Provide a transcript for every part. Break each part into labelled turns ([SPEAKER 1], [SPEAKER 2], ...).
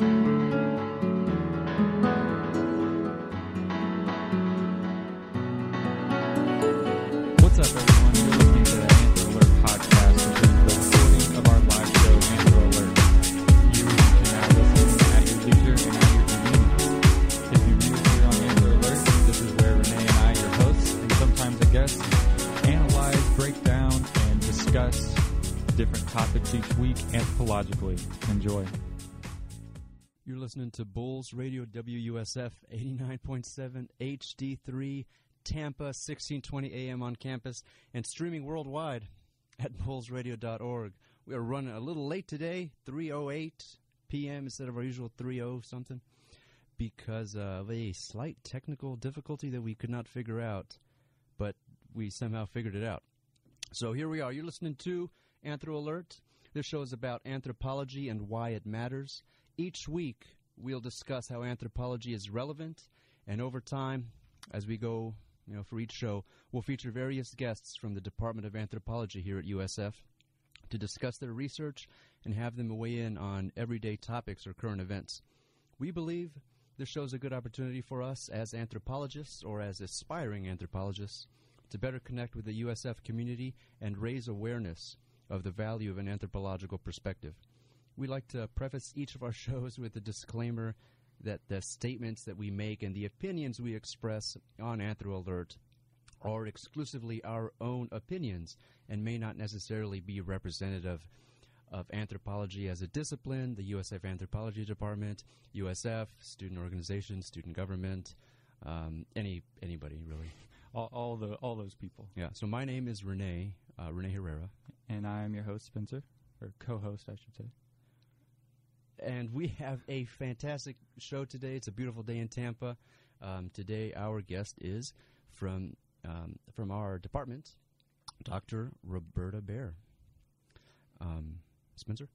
[SPEAKER 1] What's up, listening to
[SPEAKER 2] Bulls Radio WUSF 89.7 HD3 Tampa 1620 AM on campus and streaming worldwide at bullsradio.org. We are running a little late today, 3:08 p.m. instead of our usual 3:0 something because of a slight technical difficulty that we could not figure out, but we somehow figured it out. So here we are. You're listening to Anthro Alert. This show is about anthropology and why it matters. Each week, we'll discuss how anthropology is relevant, and over time, as we go, you know, for each show, we'll feature various guests from the Department of Anthropology here at USF to discuss their research and have them weigh in on everyday topics or current events. We believe this shows a good opportunity for us as anthropologists or as aspiring anthropologists to better connect with the USF community and raise awareness of the value of an anthropological perspective. We like to preface each of our shows with a disclaimer that the statements that we make and the opinions we express on Anthro Alert are exclusively our own opinions and may not necessarily be representative of anthropology as a discipline, the USF Anthropology Department, USF, student organizations, student government, um, any anybody really.
[SPEAKER 1] All, all the all those people.
[SPEAKER 2] Yeah. So my name is Renee uh, Renee Herrera,
[SPEAKER 1] And I am your host, Spencer, or co-host, I should say.
[SPEAKER 2] And we have a fantastic show today. It's a beautiful day in Tampa. Um, today, our guest is from um, from our department, Dr. Roberta Baer. Um, Spencer.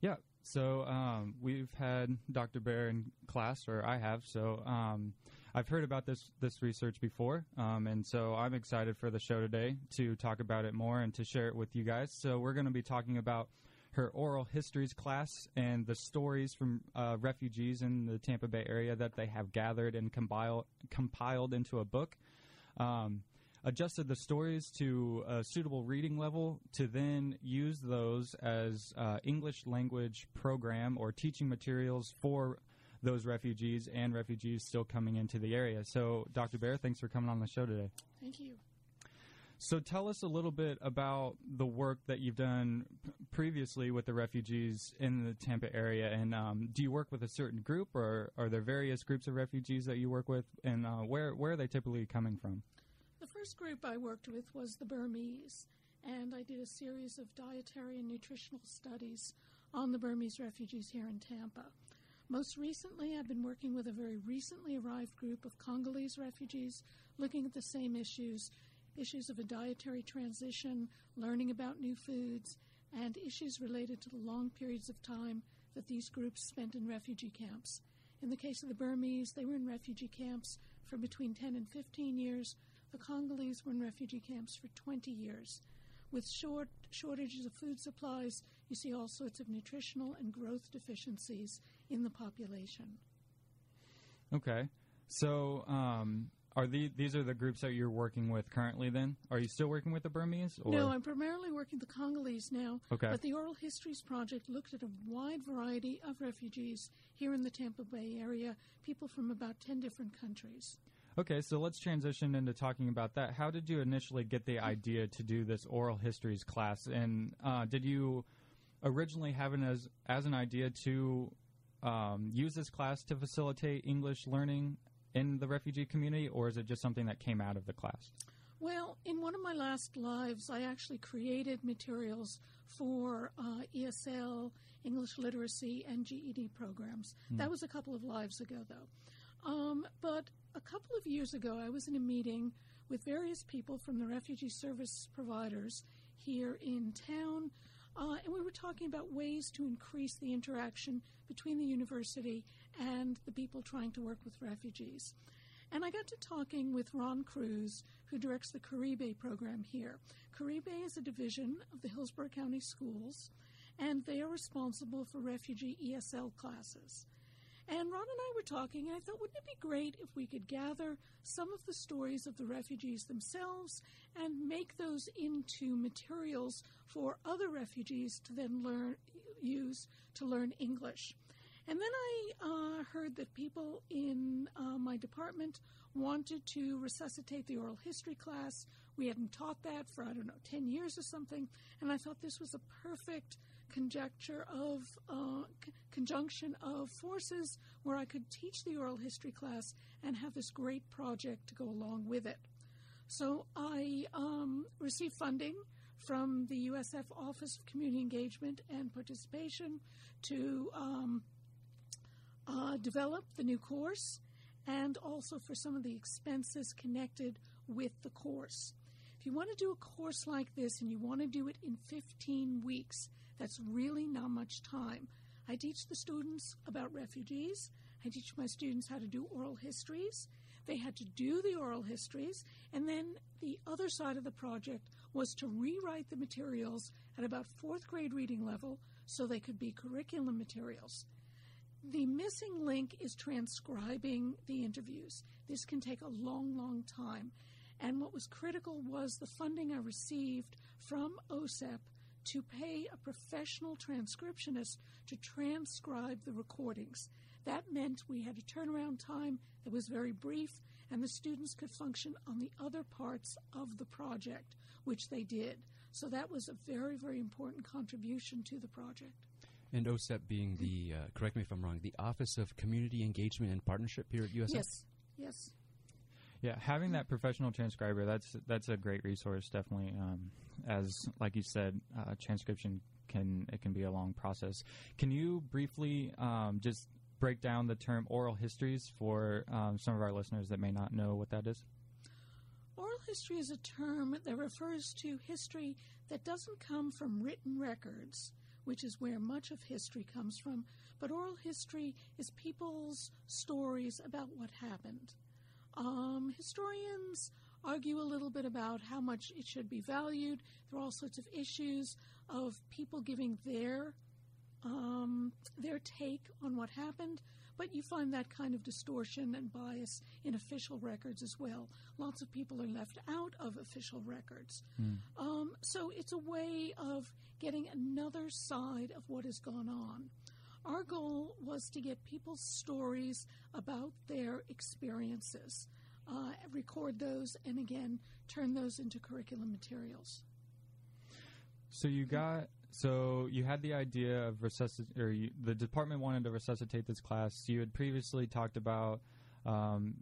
[SPEAKER 1] Yeah. So um, we've had Dr. Baer in class, or I have. So um, I've heard about this this research before, um, and so I'm excited for the show today to talk about it more and to share it with you guys. So we're going to be talking about her oral histories class and the stories from uh, refugees in the Tampa Bay area that they have gathered and compiled compiled into a book. Um, adjusted the stories to a suitable reading level to then use those as uh, English language program or teaching materials for those refugees and refugees still coming into the area. So, Dr. Baer, thanks for coming on the show today.
[SPEAKER 3] Thank you.
[SPEAKER 1] So, tell us a little bit about the work that you've done previously with the refugees in the Tampa area. And um, do you work with a certain group, or are there various groups of refugees that you work with? And uh, where where are they typically coming from?
[SPEAKER 3] The first group I worked with was the Burmese, and I did a series of dietary and nutritional studies on the Burmese refugees here in Tampa. Most recently, I've been working with a very recently arrived group of Congolese refugees looking at the same issues issues of a dietary transition, learning about new foods, and issues related to the long periods of time that these groups spent in refugee camps. In the case of the Burmese, they were in refugee camps for between 10 and 15 years. The Congolese were in refugee camps for 20 years. With short shortages of food supplies, you see all sorts of nutritional and growth deficiencies in the population.
[SPEAKER 1] Okay. So, um, are the, these are the groups that you're working with currently? Then, are you still working with the Burmese? Or?
[SPEAKER 3] No, I'm primarily working with the Congolese now,
[SPEAKER 1] Okay.
[SPEAKER 3] but the Oral Histories Project looked at a wide variety of refugees here in the Tampa Bay area, people from about 10 different countries.
[SPEAKER 1] Okay, so let's transition into talking about that. How did you initially get the idea to do this oral histories class, and uh, did you originally have it as as an idea to um, use this class to facilitate English learning in the refugee community, or is it just something that came out of the class?
[SPEAKER 3] Well, in one of my last lives, I actually created materials for uh, ESL, English literacy, and GED programs. That was a couple of lives ago, though. Um, but a couple of years ago, I was in a meeting with various people from the refugee service providers here in town, uh, and we were talking about ways to increase the interaction between the university and the people trying to work with refugees. And I got to talking with Ron Cruz, who directs the Caribe program here. Caribe is a division of the Hillsborough County Schools, and they are responsible for refugee ESL classes. And Ron and I were talking, and I thought, wouldn't it be great if we could gather some of the stories of the refugees themselves and make those into materials for other refugees to then learn use to learn English. And then I uh, heard that people in uh, my department wanted to resuscitate the oral history class. We hadn't taught that for, I don't know, 10 years or something. And I thought this was a perfect conjecture of uh, c- conjunction of forces where I could teach the oral history class and have this great project to go along with it. So I um, received funding from the USF Office of Community Engagement and Participation to um, uh, develop the new course and also for some of the expenses connected with the course. If you want to do a course like this and you want to do it in 15 weeks, that's really not much time. I teach the students about refugees. I teach my students how to do oral histories. They had to do the oral histories, and then the other side of the project was to rewrite the materials at about fourth grade reading level so they could be curriculum materials. The missing link is transcribing the interviews. This can take a long, long time. And what was critical was the funding I received from OCEP to pay a professional transcriptionist to transcribe the recordings. That meant we had a turnaround time that was very brief, and the students could function on the other parts of the project, which they did. So that was a very, very important contribution to the project.
[SPEAKER 2] And OCEP being the, uh, correct me if I'm wrong, the Office of Community Engagement and Partnership here at USF?
[SPEAKER 3] Yes, yes.
[SPEAKER 1] Yeah, having that professional transcriber that's that's a great resource. Definitely, um, as like you said, uh, transcription can it can be a long process. Can you briefly um, just break down the term oral histories for um, some of our listeners that may not know what that is?
[SPEAKER 3] Oral history is a term that refers to history that doesn't come from written records, which is where much of history comes from, but oral history is people's stories about what happened. Um, historians argue a little bit about how much it should be valued. There are all sorts of issues of people giving their um, their take on what happened, but you find that kind of distortion and bias in official records as well. Lots of people are left out of official records. Um, so it's a way of getting another side of what has gone on. Our goal was to get people's stories about their experiences, uh, record those, and again, turn those into curriculum materials.
[SPEAKER 1] So you got so you had the idea of resuscit or you, the department wanted to resuscitate this class. You had previously talked about um,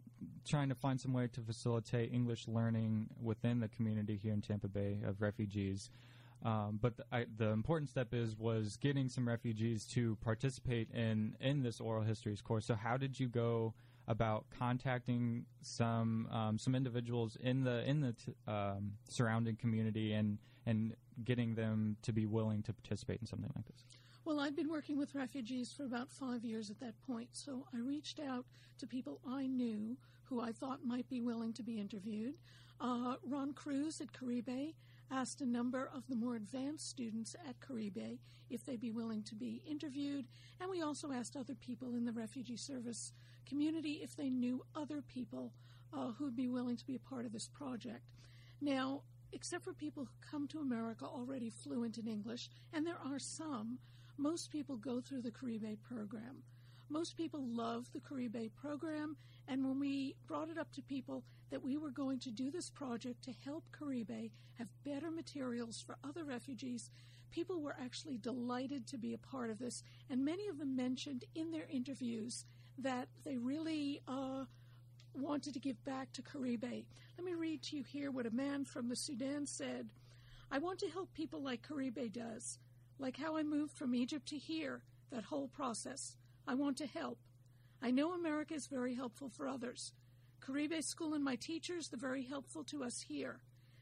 [SPEAKER 1] trying to find some way to facilitate English learning within the community here in Tampa Bay of refugees. Um, but the, I, the important step is was getting some refugees to participate in in this oral histories course. So how did you go about contacting some um, some individuals in the in the t- um, surrounding community and and getting them to be willing to participate in something like this?
[SPEAKER 3] Well, I'd been working with refugees for about five years at that point, so I reached out to people I knew who I thought might be willing to be interviewed. Uh, Ron Cruz at Caribe asked a number of the more advanced students at Caribe if they'd be willing to be interviewed, and we also asked other people in the refugee service community if they knew other people uh, who'd be willing to be a part of this project. Now, except for people who come to America already fluent in English, and there are some, most people go through the Caribe program. Most people love the Caribe program, and when we brought it up to people that we were going to do this project to help Caribe have better materials for other refugees, people were actually delighted to be a part of this, and many of them mentioned in their interviews that they really uh, wanted to give back to Caribe. Let me read to you here what a man from the Sudan said. I want to help people like Caribe does, like how I moved from Egypt to here, that whole process. I want to help. I know America is very helpful for others. Caribe School and my teachers, they're very helpful to us here.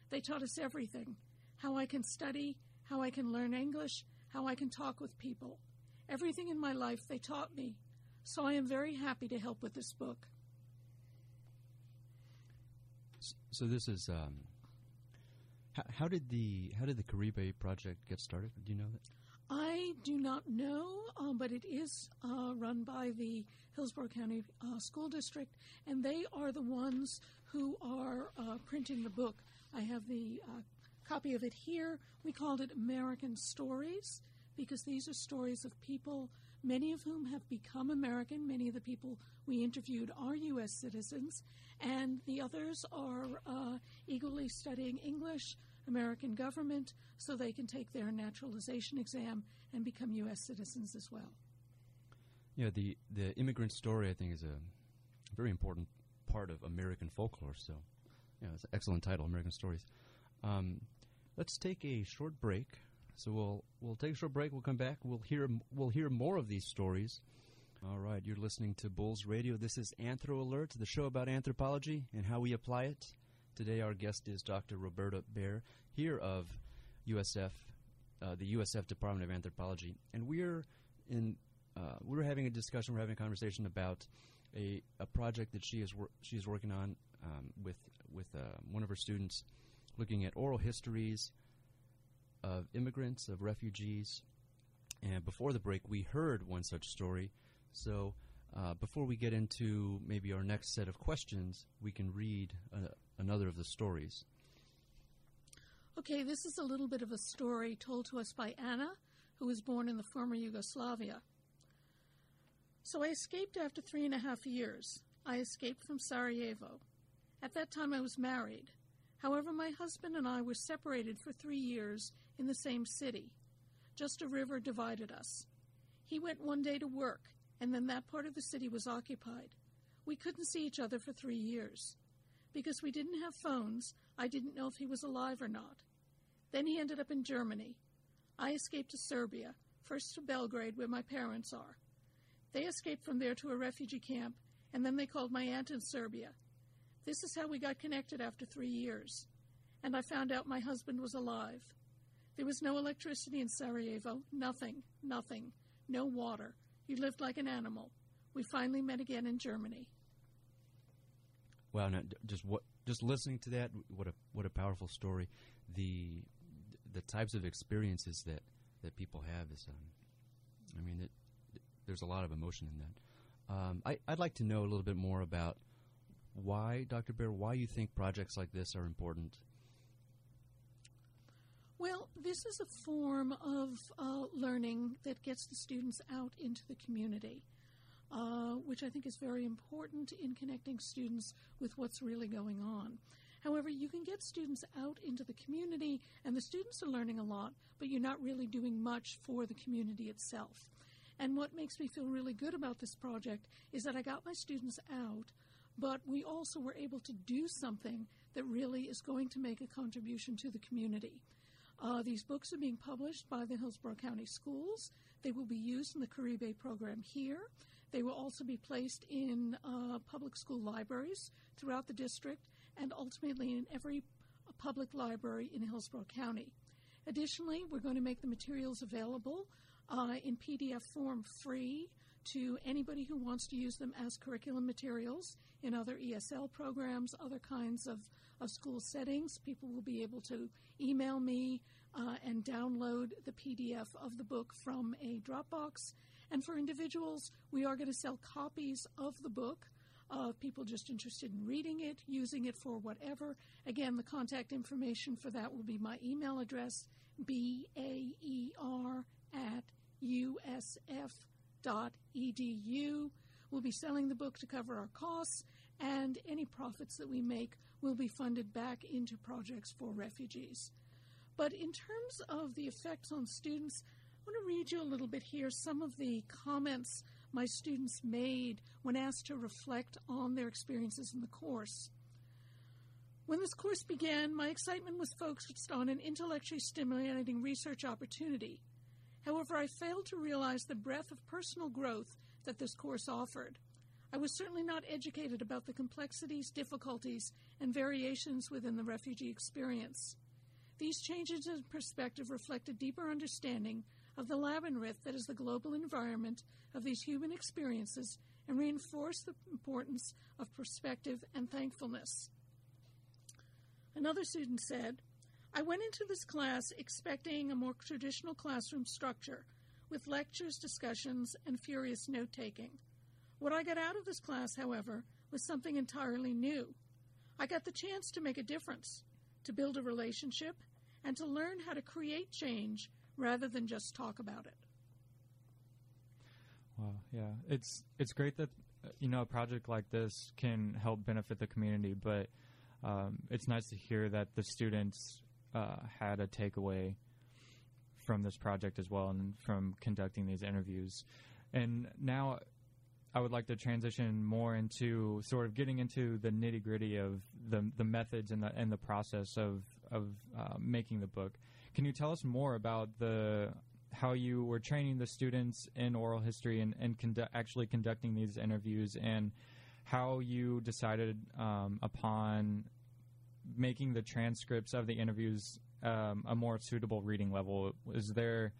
[SPEAKER 3] They taught us everything how I can study, how I can learn English, how I can talk with people. Everything in my life they taught me. So I am very happy to help with this book.
[SPEAKER 2] S- So this is um, how, how did the how did the Caribe project get started? Do you know that?
[SPEAKER 3] I do not know, um, but it is uh, run by the Hillsborough County uh, School District, and they are the ones who are uh, printing the book. I have the uh, copy of it here. We called it American Stories because these are stories of people, many of whom have become American. Many of the people we interviewed are U.S. citizens, and the others are uh, eagerly studying English, American government, so they can take their naturalization exam and become U.S. citizens as well.
[SPEAKER 2] Yeah, the the immigrant story I think is a very important part of American folklore. So, yeah, it's an excellent title, American Stories. Um, let's take a short break. So we'll we'll take a short break. We'll come back. We'll hear we'll hear more of these stories. All right, you're listening to Bulls Radio. This is Anthro Alert, the show about anthropology and how we apply it. Today, our guest is Dr. Roberta Baer, here of USF, uh, the USF Department of Anthropology, and we're in uh, we're having a discussion. We're having a conversation about a, a project that she is wor- she is working on um, with with uh, one of her students, looking at oral histories of immigrants, of refugees. And before the break, we heard one such story. So uh, before we get into maybe our next set of questions, we can read uh, another of the stories.
[SPEAKER 3] Okay, this is a little bit of a story told to us by Anna, who was born in the former Yugoslavia. So I escaped after three and a half years. I escaped from Sarajevo. At that time, I was married. However, my husband and I were separated for three years in the same city. Just a river divided us. He went one day to work, and then that part of the city was occupied. We couldn't see each other for three years. Because we didn't have phones, I didn't know if he was alive or not. Then he ended up in Germany. I escaped to Serbia, first to Belgrade, where my parents are. They escaped from there to a refugee camp, and then they called my aunt in Serbia. This is how we got connected after three years. And I found out my husband was alive. There was no electricity in Sarajevo, nothing, nothing, no water. He lived like an animal. We finally met again in Germany.
[SPEAKER 2] Wow! Now, just what just listening to that, what a what a powerful story. The the types of experiences that that people have is, um, I mean, it, there's a lot of emotion in that. Um, I, I'd like to know a little bit more about why, Dr. Baer, why you think projects like this are important.
[SPEAKER 3] This is a form of uh, learning that gets the students out into the community, uh, which I think is very important in connecting students with what's really going on. However, you can get students out into the community, and the students are learning a lot, but you're not really doing much for the community itself. And what makes me feel really good about this project is that I got my students out, but we also were able to do something that really is going to make a contribution to the community. Uh, these books are being published by the Hillsborough County Schools. They will be used in the Caribe program here. They will also be placed in uh, public school libraries throughout the district and ultimately in every public library in Hillsborough County. Additionally, we're going to make the materials available uh, in PDF form free to anybody who wants to use them as curriculum materials in other ESL programs, other kinds of, of school settings. People will be able to email me uh, and download the PDF of the book from a Dropbox. And for individuals, we are going to sell copies of the book of people just interested in reading it, using it for whatever. Again, the contact information for that will be my email address, B-A-E-R at usf.edu. We'll be selling the book to cover our costs, and any profits that we make will be funded back into projects for refugees. But in terms of the effects on students, I want to read you a little bit here some of the comments my students made when asked to reflect on their experiences in the course. When this course began, my excitement was focused on an intellectually stimulating research opportunity. However, I failed to realize the breadth of personal growth that this course offered. I was certainly not educated about the complexities, difficulties, and variations within the refugee experience. These changes in perspective reflect a deeper understanding of the labyrinth that is the global environment of these human experiences and reinforce the importance of perspective and thankfulness. Another student said, I went into this class expecting a more traditional classroom structure with lectures, discussions, and furious note taking. What I got out of this class, however, was something entirely new. I got the chance to make a difference, to build a relationship, and to learn how to create change rather than just talk about it.
[SPEAKER 1] Wow, yeah, it's it's great that uh, you know a project like this can help benefit the community, but um, it's nice to hear that the students uh, had a takeaway from this project as well, and from conducting these interviews. And now, I would like to transition more into sort of getting into the nitty gritty of the the methods and the and the process of of uh, making the book. Can you tell us more about the how you were training the students in oral history and, and condu- actually conducting these interviews and how you decided um, upon making the transcripts of the interviews um, a more suitable reading level is there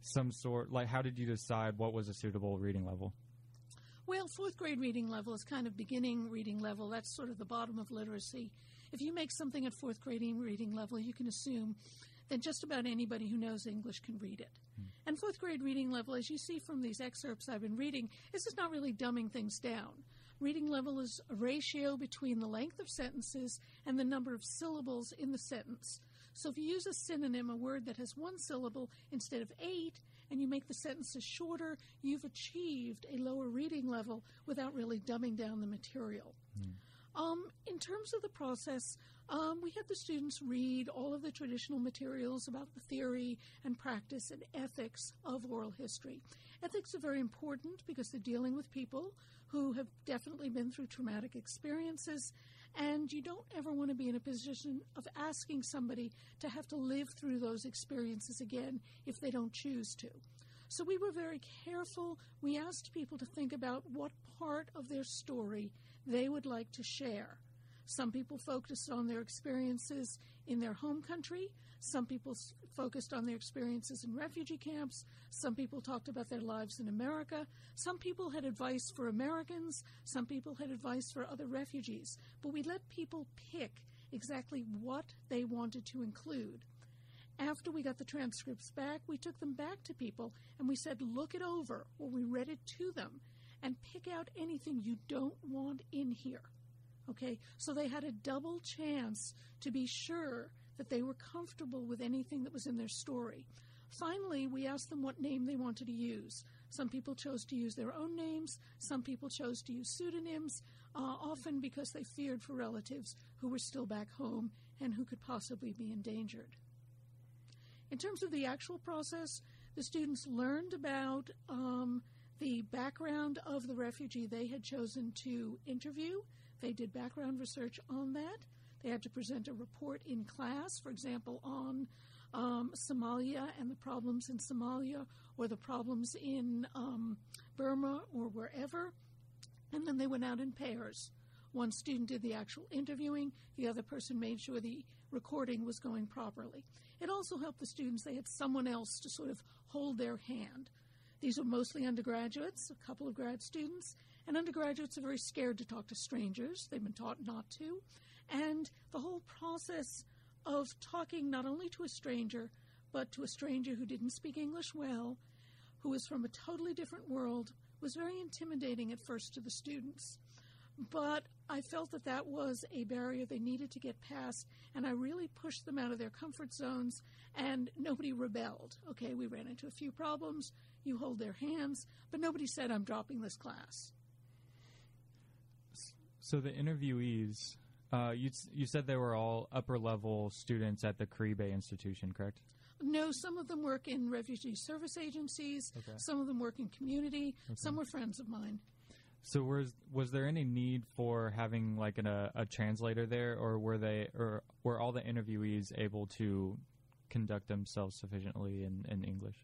[SPEAKER 1] some sort like how did you decide what was a suitable reading level
[SPEAKER 3] well fourth grade reading level is kind of beginning reading level that's sort of the bottom of literacy if you make something at fourth grade reading level you can assume that just about anybody who knows English can read it. Mm. And fourth grade reading level, as you see from these excerpts I've been reading, this is not really dumbing things down. Reading level is a ratio between the length of sentences and the number of syllables in the sentence. So if you use a synonym, a word that has one syllable instead of eight, and you make the sentences shorter, you've achieved a lower reading level without really dumbing down the material. Mm. Um, in terms of the process, um, we had the students read all of the traditional materials about the theory and practice and ethics of oral history. Ethics are very important because they're dealing with people who have definitely been through traumatic experiences, and you don't ever want to be in a position of asking somebody to have to live through those experiences again if they don't choose to. So we were very careful. We asked people to think about what part of their story they would like to share. Some people focused on their experiences in their home country. Some people focused on their experiences in refugee camps. Some people talked about their lives in America. Some people had advice for Americans. Some people had advice for other refugees. But we let people pick exactly what they wanted to include. After we got the transcripts back, we took them back to people and we said, look it over, or we read it to them and pick out anything you don't want in here. Okay, so they had a double chance to be sure that they were comfortable with anything that was in their story. Finally, we asked them what name they wanted to use. Some people chose to use their own names, some people chose to use pseudonyms, uh, often because they feared for relatives who were still back home and who could possibly be endangered. In terms of the actual process, the students learned about um, the background of the refugee they had chosen to interview. They did background research on that. They had to present a report in class, for example, on um, Somalia and the problems in Somalia or the problems in um, Burma or wherever. And then they went out in pairs. One student did the actual interviewing, the other person made sure the recording was going properly. It also helped the students, they had someone else to sort of hold their hand. These were mostly undergraduates, a couple of grad students, and undergraduates are very scared to talk to strangers. They've been taught not to. And the whole process of talking not only to a stranger, but to a stranger who didn't speak English well, who was from a totally different world, was very intimidating at first to the students. But I felt that that was a barrier they needed to get past, and I really pushed them out of their comfort zones, and nobody rebelled. Okay, we ran into a few problems you hold their hands, but nobody said, I'm dropping this class.
[SPEAKER 1] So the interviewees, uh, you, you said they were all upper level students at the Caribe Institution, correct?
[SPEAKER 3] No, some of them work in refugee service agencies. Okay. Some of them work in community. Okay. Some were friends of mine.
[SPEAKER 1] So was was there any need for having like an, a, a translator there, or were they, or were all the interviewees able to conduct themselves sufficiently in, in English?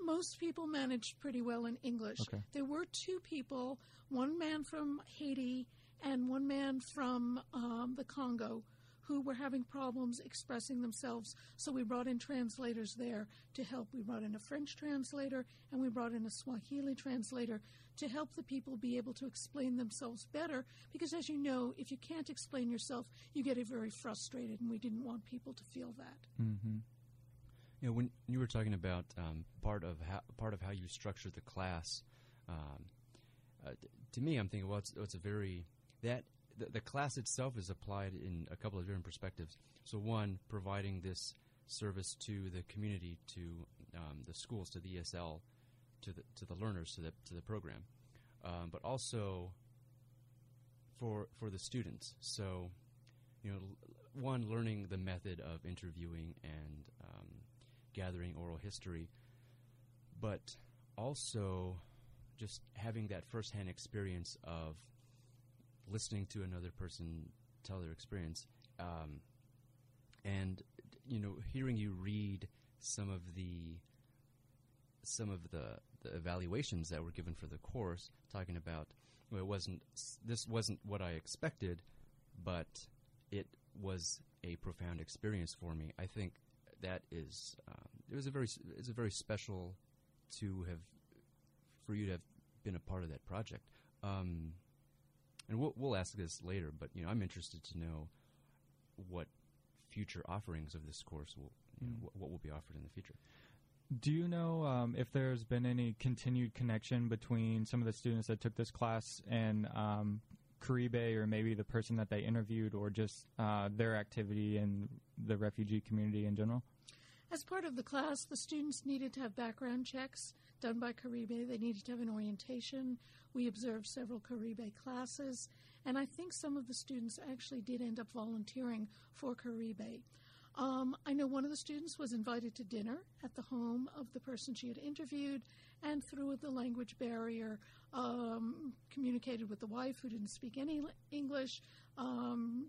[SPEAKER 3] Most people managed pretty well in English. Okay. There were two people, one man from Haiti and one man from um, the Congo, who were having problems expressing themselves. So we brought in translators there to help. We brought in a French translator and we brought in a Swahili translator to help the people be able to explain themselves better. Because as you know, if you can't explain yourself, you get very frustrated, and we didn't want people to feel that.
[SPEAKER 1] Mm-hmm.
[SPEAKER 2] You know, when you were talking about um, part of how part of how you structure the class, um, uh, to me, I'm thinking, well, it's, it's a very that the, the class itself is applied in a couple of different perspectives. So, one, providing this service to the community, to um, the schools, to the ESL, to the to the learners, to the to the program, um, but also for for the students. So, you know, one learning the method of interviewing and um, gathering oral history, but also just having that firsthand experience of listening to another person tell their experience, um, and you know, hearing you read some of the some of the, the evaluations that were given for the course, talking about well, it wasn't this wasn't what I expected, but it was a profound experience for me. I think that is um, it was a very it's a very special to have for you to have been a part of that project. Um, and we'll, we'll ask this later, but you know, I'm interested to know what future offerings of this course will, you know,
[SPEAKER 1] Mm.
[SPEAKER 2] what, what will be offered in the future.
[SPEAKER 1] Do you know um, if there's been any continued connection between some of the students that took this class and um, Caribe, or maybe the person that they interviewed, or just uh, their activity in the refugee community in general?
[SPEAKER 3] As part of the class, the students needed to have background checks done by Caribe. They needed to have an orientation. We observed several Caribe classes, and I think some of the students actually did end up volunteering for Caribe. Um, I know one of the students was invited to dinner at the home of the person she had interviewed, and through the language barrier, um, communicated with the wife who didn't speak any English. Um,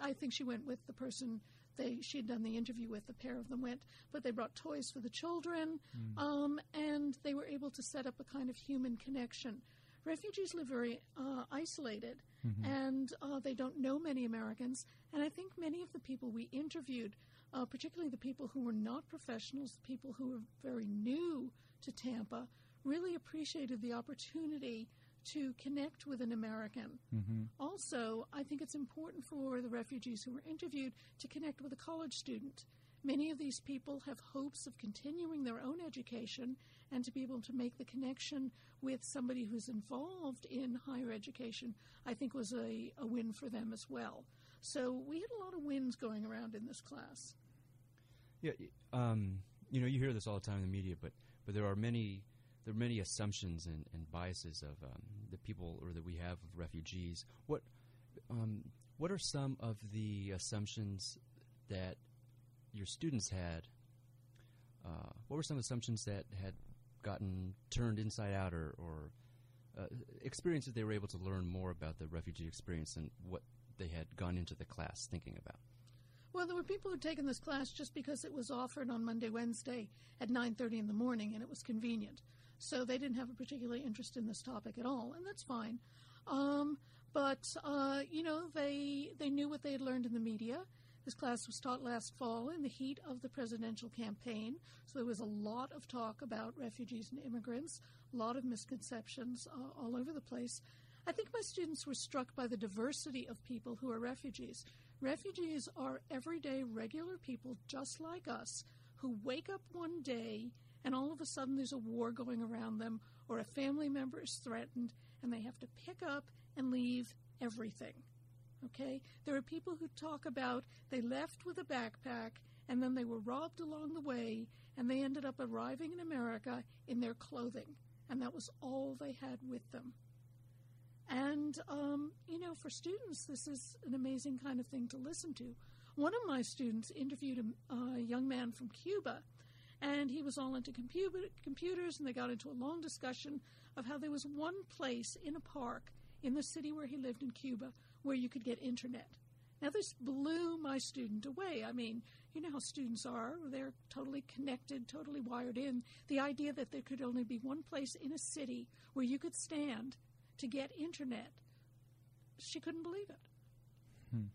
[SPEAKER 3] I think she went with the person they she had done the interview with. The pair of them went, but they brought toys for the children, um, and they were able to set up a kind of human connection. Refugees live very uh, isolated, and uh, they don't know many Americans. And I think many of the people we interviewed, uh, particularly the people who were not professionals, the people who were very new to Tampa, really appreciated the opportunity to connect with an American.
[SPEAKER 1] Mm-hmm.
[SPEAKER 3] Also, I think it's important for the refugees who were interviewed to connect with a college student. Many of these people have hopes of continuing their own education and to be able to make the connection with somebody who's involved in higher education, I think was a, a win for them as well. So we had a lot of wins going around in this class.
[SPEAKER 2] Yeah, um, you know, you hear this all the time in the media, but but there are many there are many assumptions and, and biases of um, the people or that we have of refugees. What um, what are some of the assumptions that your students had? Uh, what were some assumptions that had gotten turned inside out, or, or uh, experiences they were able to learn more about the refugee experience and what they had gone into the class thinking about?
[SPEAKER 3] Well, there were people who'd taken this class just because it was offered on Monday, Wednesday at 9:30 in the morning, and it was convenient. So they didn't have a particular interest in this topic at all, and that's fine. Um, but uh, you know, they they knew what they had learned in the media. This class was taught last fall in the heat of the presidential campaign, so there was a lot of talk about refugees and immigrants, a lot of misconceptions uh, all over the place. I think my students were struck by the diversity of people who are refugees. Refugees are everyday, regular people just like us who wake up one day and all of a sudden there's a war going around them or a family member is threatened and they have to pick up and leave everything. Okay? There are people who talk about they left with a backpack and then they were robbed along the way and they ended up arriving in America in their clothing and that was all they had with them. And, um, you know, for students, this is an amazing kind of thing to listen to. One of my students interviewed a, a young man from Cuba, and he was all into computer, computers, and they got into a long discussion of how there was one place in a park in the city where he lived in Cuba where you could get internet. Now, this blew my student away. I mean, you know how students are. They're totally connected, totally wired in. The idea that there could only be one place in a city where you could stand to get internet, she couldn't believe it. Hmm.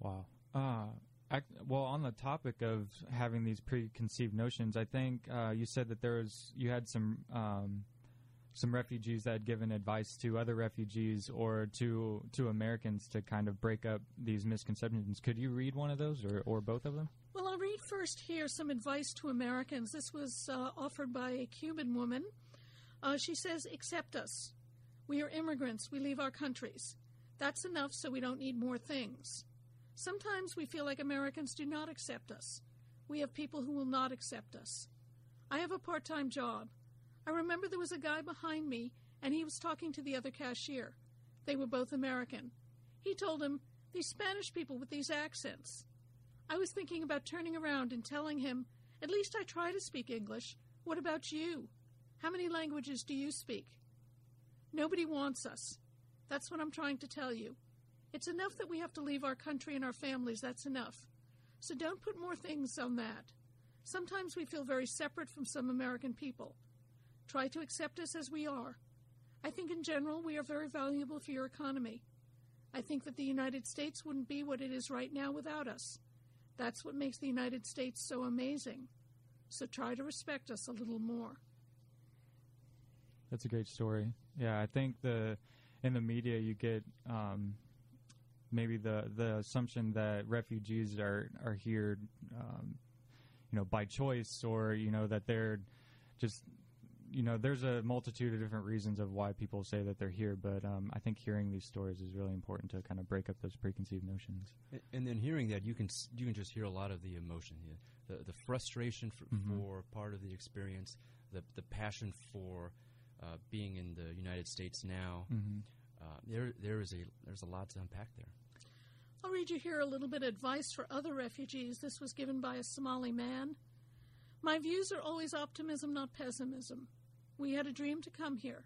[SPEAKER 1] Wow. Uh, I, well, on the topic of having these preconceived notions, I think uh, you said that there was you had some um, some refugees that had given advice to other refugees or to to Americans to kind of break up these misconceptions. Could you read one of those or, or both of them?
[SPEAKER 3] Well, I'll read first here some advice to Americans. This was uh, offered by a Cuban woman. Uh, she says, Accept us. We are immigrants. We leave our countries. That's enough so we don't need more things. Sometimes we feel like Americans do not accept us. We have people who will not accept us. I have a part time job. I remember there was a guy behind me, and he was talking to the other cashier. They were both American. He told him, These Spanish people with these accents. I was thinking about turning around and telling him, At least I try to speak English. What about you? How many languages do you speak? Nobody wants us. That's what I'm trying to tell you. It's enough that we have to leave our country and our families. That's enough. So don't put more things on that. Sometimes we feel very separate from some American people. Try to accept us as we are. I think in general we are very valuable for your economy. I think that the United States wouldn't be what it is right now without us. That's what makes the United States so amazing. So try to respect us a little more.
[SPEAKER 1] That's a great story. Yeah, I think the in the media you get um, maybe the the assumption that refugees are are here, um, you know, by choice, or you know that they're just you know, there's a multitude of different reasons of why people say that they're here, but um, I think hearing these stories is really important to kind of break up those preconceived notions.
[SPEAKER 2] And then hearing that, you can you can just hear a lot of the emotion, the the frustration for, mm-hmm. for part of the experience, the the passion for uh, being in the United States now. Mm-hmm. Uh, there there is a there's a lot to unpack there.
[SPEAKER 3] I'll read you here a little bit of advice for other refugees. This was given by a Somali man. My views are always optimism, not pessimism. We had a dream to come here.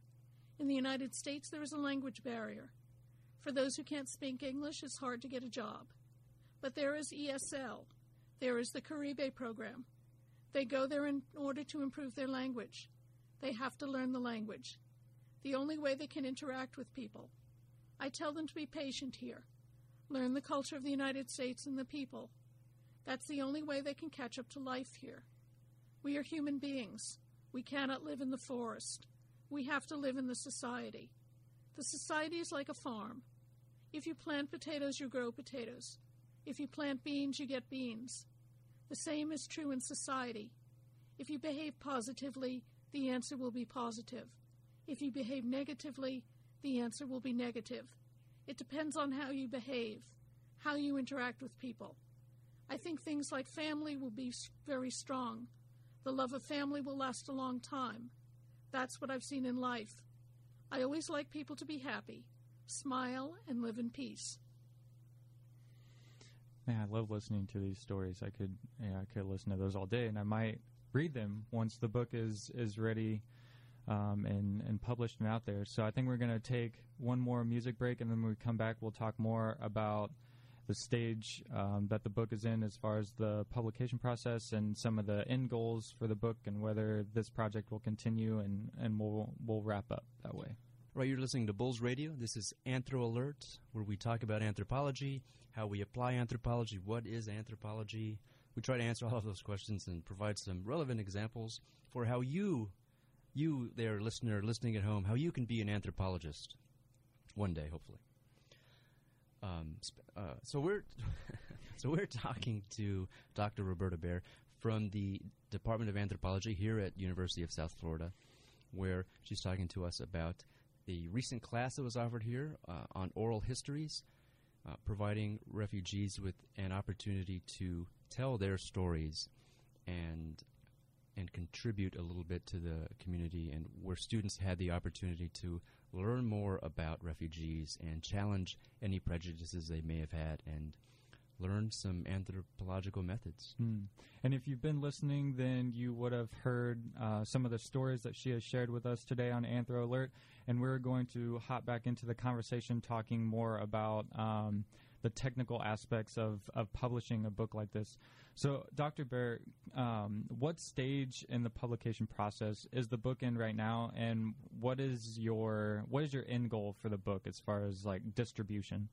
[SPEAKER 3] In the United States, there is a language barrier. For those who can't speak English, it's hard to get a job. But there is ESL. There is the Caribe program. They go there in order to improve their language. They have to learn the language. The only way they can interact with people. I tell them to be patient here. Learn the culture of the United States and the people. That's the only way they can catch up to life here. We are human beings. We cannot live in the forest. We have to live in the society. The society is like a farm. If you plant potatoes, you grow potatoes. If you plant beans, you get beans. The same is true in society. If you behave positively, the answer will be positive. If you behave negatively, the answer will be negative. It depends on how you behave, how you interact with people. I think things like family will be very strong. The love of family will last a long time. That's what I've seen in life. I always like people to be happy, smile, and live in peace.
[SPEAKER 1] Man, I love listening to these stories. I could, yeah, I could listen to those all day, and I might read them once the book is is ready um, and and published and out there. So I think we're going to take one more music break, and then when we come back, we'll talk more about the stage um, that the book is in as far as the publication process and some of the end goals for the book and whether this project will continue and, and we'll, we'll wrap up that way.
[SPEAKER 2] Right, you're listening to Bulls Radio. This is Anthro Alert, where we talk about anthropology, how we apply anthropology, what is anthropology. We try to answer all of those questions and provide some relevant examples for how you, you there, listener, listening at home, how you can be an anthropologist one day, hopefully. Um, uh, so we're so we're talking to Dr. Roberta Baer from the Department of Anthropology here at University of South Florida, where she's talking to us about the recent class that was offered here uh, on oral histories, uh, providing refugees with an opportunity to tell their stories and and contribute a little bit to the community, and where students had the opportunity to learn more about refugees and challenge any prejudices they may have had and learn some anthropological methods.
[SPEAKER 1] Mm. And if you've been listening, then you would have heard uh, some of the stories that she has shared with us today on Anthro Alert. And we're going to hop back into the conversation talking more about um, the technical aspects of, of publishing a book like this. So, Dr. Baer, um, what stage in the publication process is the book in right now, and what is your what is your end goal for the book as far as like distribution?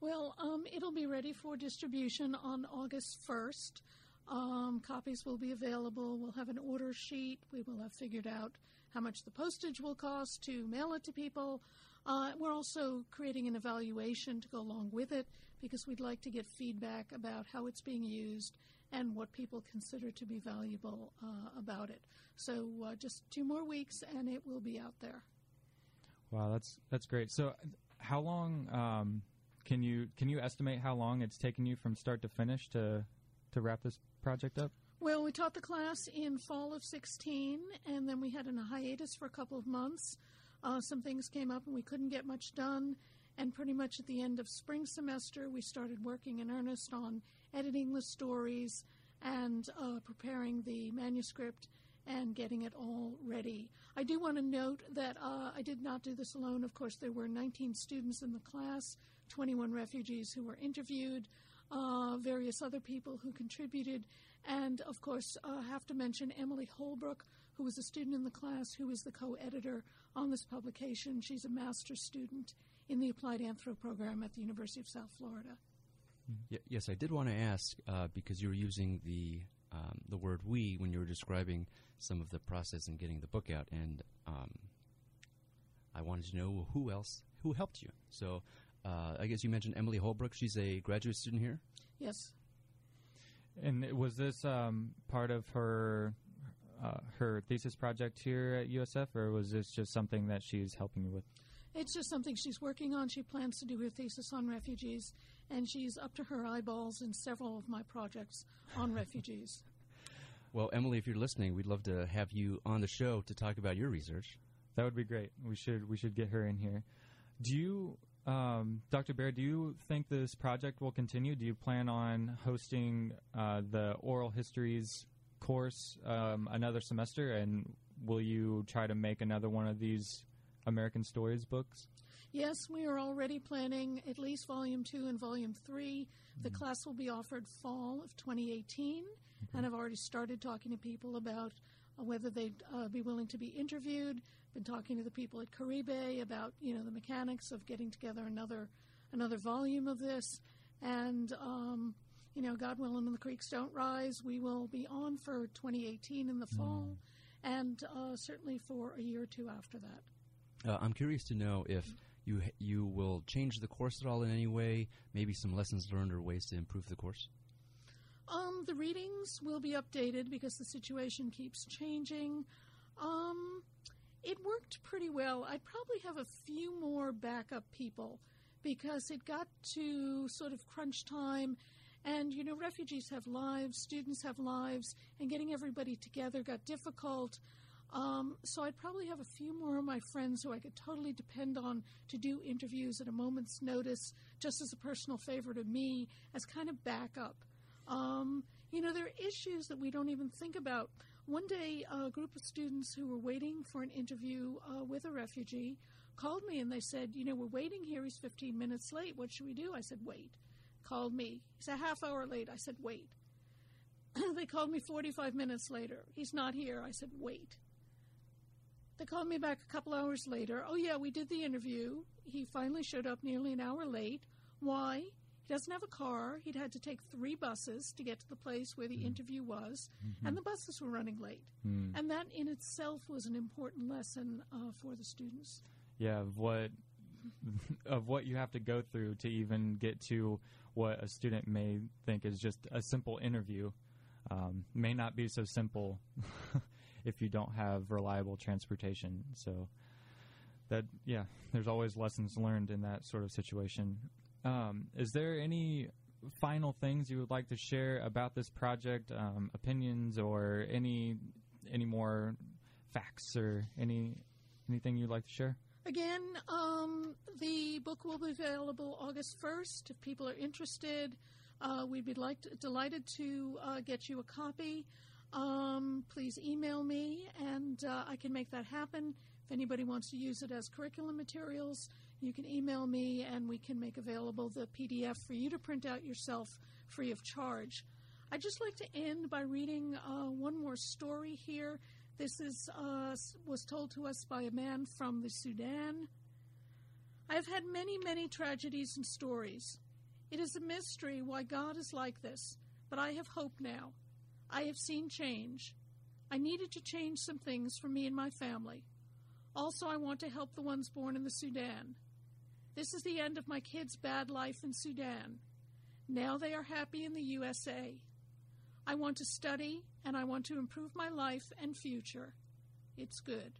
[SPEAKER 3] Well, um, it'll be ready for distribution on August 1st. Um, copies will be available. We'll have an order sheet. We will have figured out how much the postage will cost to mail it to people. Uh, we're also creating an evaluation to go along with it because we'd like to get feedback about how it's being used and what people consider to be valuable uh, about it. So uh, just two more weeks and it will be out there.
[SPEAKER 1] Wow, that's that's great. So, how long um, can you can you estimate how long it's taken you from start to finish to to wrap this project up?
[SPEAKER 3] Well, we taught the class in fall of 16, and then we had a hiatus for a couple of months. Uh, some things came up, and we couldn't get much done. And pretty much at the end of spring semester, we started working in earnest on editing the stories and uh, preparing the manuscript and getting it all ready. I do want to note that uh, I did not do this alone. Of course, there were 19 students in the class, 21 refugees who were interviewed, uh, various other people who contributed, and of course, I uh, have to mention Emily Holbrook, who was a student in the class, who is the co editor on this publication. She's a master's student in the Applied Anthro program at the University of South Florida.
[SPEAKER 2] Y- yes, I did want to ask uh, because you were using the um, the word "we" when you were describing some of the process in getting the book out, and um, I wanted to know who else who helped you. So, uh, I guess you mentioned Emily Holbrook. She's a graduate student here.
[SPEAKER 3] Yes.
[SPEAKER 1] And was this um, part of her uh, her thesis project here at USF, or was this just something that she's helping you with?
[SPEAKER 3] It's just something she's working on. She plans to do her thesis on refugees, and she's up to her eyeballs in several of my projects on refugees.
[SPEAKER 2] Well, Emily, if you're listening, we'd love to have you on the show to talk about your research.
[SPEAKER 1] That would be great. We should we should get her in here. Do you, um, Dr. Baer? Do you think this project will continue? Do you plan on hosting uh, the oral histories course um, another semester, and will you try to make another one of these American Stories books?
[SPEAKER 3] Yes, we are already planning at least volume two and volume 3 The mm-hmm. class will be offered fall of 2018, mm-hmm. and I've already started talking to people about whether they'd uh, be willing to be interviewed. Been talking to the people at Caribe about you know the mechanics of getting together another another volume of this, and um, you know, God willing, and the creeks don't rise, we will be on for 2018 in the fall, mm. and uh, certainly for a year or two after that.
[SPEAKER 2] Uh, I'm curious to know if you you will change the course at all in any way. Maybe some lessons learned or ways to improve the course.
[SPEAKER 3] Um, the readings will be updated because the situation keeps changing. Um, it worked pretty well. I'd probably have a few more backup people because it got to sort of crunch time. And, you know, refugees have lives, students have lives, and getting everybody together got difficult. Um, so I'd probably have a few more of my friends who I could totally depend on to do interviews at a moment's notice, just as a personal favor to me, as kind of backup. Um, you know, there are issues that we don't even think about. One day, a group of students who were waiting for an interview uh, with a refugee called me and they said, You know, we're waiting here. He's 15 minutes late. What should we do? I said, Wait. Called me. He's a half hour late. I said, Wait. they called me 45 minutes later. He's not here. I said, Wait. They called me back a couple hours later. Oh, yeah, we did the interview. He finally showed up nearly an hour late. Why? He doesn't have a car. He'd had to take three buses to get to the place where the mm. interview was, mm-hmm. and the buses were running late. Mm. And that in itself was an important lesson uh, for the students.
[SPEAKER 1] Yeah, of what of what you have to go through to even get to what a student may think is just a simple interview um, may not be so simple if you don't have reliable transportation. So that yeah, there's always lessons learned in that sort of situation. Um, is there any final things you would like to share about this project, um, opinions, or any any more facts or any anything you'd like to share?
[SPEAKER 3] Again, um, the book will be available August 1st. If people are interested, uh, we'd be like to, delighted to uh, get you a copy um, please email me and uh, I can make that happen. If anybody wants to use it as curriculum materials, you can email me and we can make available the PDF for you to print out yourself free of charge. I'd just like to end by reading uh, one more story here. This is uh, was told to us by a man from the Sudan. I've had many, many tragedies and stories. It is a mystery why God is like this, but I have hope now. I have seen change. I needed to change some things for me and my family. Also, I want to help the ones born in the Sudan. This is the end of my kids' bad life in Sudan. Now they are happy in the USA. I want to study and I want to improve my life and future. It's good.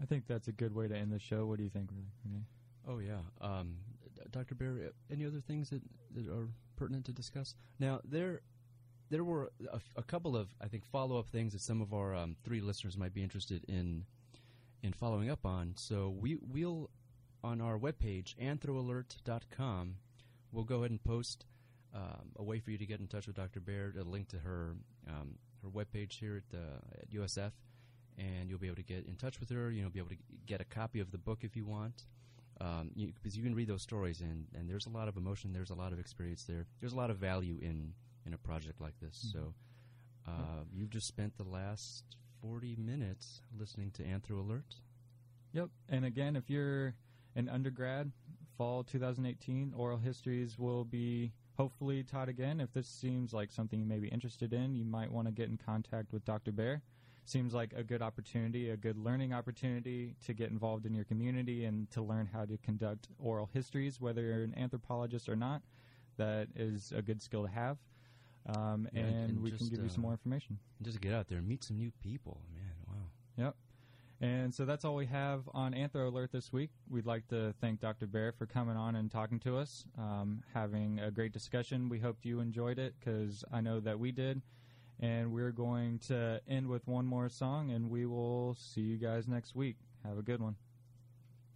[SPEAKER 1] I think that's a good way to end the show. What do you think, Renee?
[SPEAKER 2] Oh yeah, um, Dr. Baer. uh, Any other things that, that are pertinent to discuss? Now there, there were a couple of I think follow up things that some of our um, three listeners might be interested in in following up on. So we we'll on our webpage anthroalert.com. We'll go ahead and post um, a way for you to get in touch with Dr. Baird, a link to her um, her webpage here at, the, at USF, and you'll be able to get in touch with her. You know, be able to get a copy of the book if you want. Um, you, because you can read those stories, and, and there's a lot of emotion, there's a lot of experience there, there's a lot of value in, in a project like this. So, uh, you've just spent the last 40 minutes listening to Anthro Alert.
[SPEAKER 1] Yep. And again, if you're an undergrad, fall 2018, oral histories will be hopefully taught again. If this seems like something you may be interested in, you might want to get in contact with Dr. Baer. Seems like a good opportunity, a good learning opportunity to get involved in your community and to learn how to conduct oral histories, whether you're an anthropologist or not. That is a good skill to have. Um,
[SPEAKER 2] Yeah,
[SPEAKER 1] and,
[SPEAKER 2] and
[SPEAKER 1] we can
[SPEAKER 2] just,
[SPEAKER 1] give you some
[SPEAKER 2] uh,
[SPEAKER 1] more information.
[SPEAKER 2] Just get out there and meet some new people. Man, wow.
[SPEAKER 1] Yep. And so that's all we have on Anthro Alert this week. We'd like to thank Dr. Baer for coming on and talking to us, um, having a great discussion. We hope you enjoyed it because I know that we did. And we're going to end with one more song, and we will see you guys next week. Have a good one.